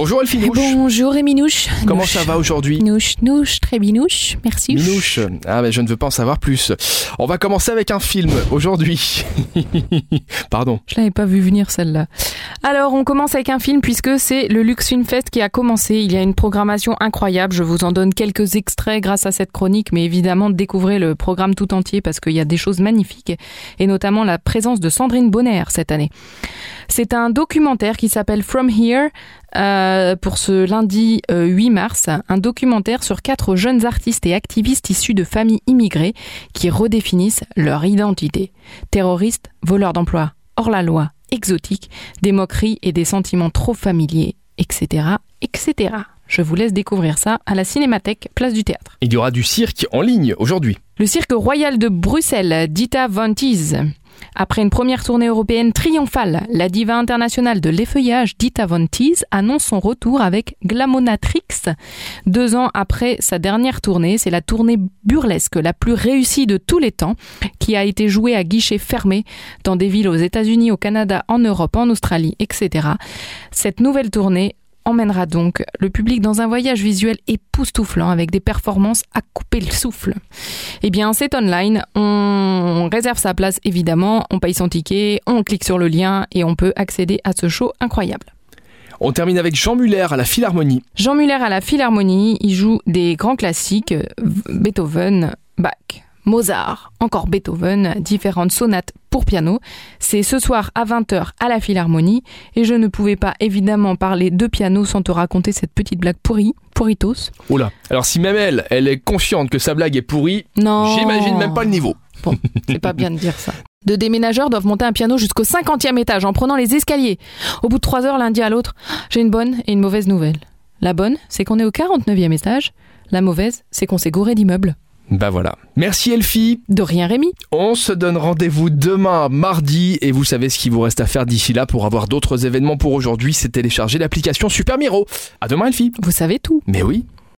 Bonjour Elfie Nouche. Bonjour et Minouche. Comment Nouche. ça va aujourd'hui Nouche, nouche, très binouche. Merci. Minouche. Ah mais je ne veux pas en savoir plus. On va commencer avec un film aujourd'hui. Pardon. Je l'avais pas vu venir celle-là. Alors, on commence avec un film puisque c'est le Lux Film Fest qui a commencé. Il y a une programmation incroyable. Je vous en donne quelques extraits grâce à cette chronique, mais évidemment, découvrez le programme tout entier parce qu'il y a des choses magnifiques et notamment la présence de Sandrine Bonner cette année. C'est un documentaire qui s'appelle From Here euh, pour ce lundi euh, 8 mars, un documentaire sur quatre jeunes artistes et activistes issus de familles immigrées qui redéfinissent leur identité. Terroristes, voleurs d'emploi, hors la loi, exotiques, des moqueries et des sentiments trop familiers, etc., etc. Je vous laisse découvrir ça à la Cinémathèque, place du théâtre. Il y aura du cirque en ligne aujourd'hui. Le cirque royal de Bruxelles, Dita Von Teese. Après une première tournée européenne triomphale, la diva internationale de l'effeuillage Dita Von Teese annonce son retour avec Glamonatrix. Deux ans après sa dernière tournée, c'est la tournée burlesque la plus réussie de tous les temps, qui a été jouée à guichet fermé dans des villes aux États-Unis, au Canada, en Europe, en Australie, etc. Cette nouvelle tournée emmènera donc le public dans un voyage visuel époustouflant avec des performances à couper le souffle. Eh bien, c'est online, on réserve sa place évidemment, on paye son ticket, on clique sur le lien et on peut accéder à ce show incroyable. On termine avec Jean Muller à la Philharmonie. Jean Muller à la Philharmonie, il joue des grands classiques, Beethoven, Bach, Mozart, encore Beethoven, différentes sonates pour piano. C'est ce soir à 20h à la Philharmonie et je ne pouvais pas évidemment parler de piano sans te raconter cette petite blague pourrie, pourritos. Oula. Alors si même elle, elle est consciente que sa blague est pourrie, Non. j'imagine même pas le niveau. Bon, c'est pas bien de dire ça. Deux déménageurs doivent monter un piano jusqu'au 50e étage en prenant les escaliers. Au bout de trois heures, l'un dit à l'autre J'ai une bonne et une mauvaise nouvelle. La bonne, c'est qu'on est au 49e étage. La mauvaise, c'est qu'on s'est gouré d'immeubles. Bah voilà. Merci Elfie. De rien, Rémi. On se donne rendez-vous demain mardi et vous savez ce qu'il vous reste à faire d'ici là pour avoir d'autres événements pour aujourd'hui, c'est télécharger l'application Super Miro. À demain Elfie. Vous savez tout. Mais oui.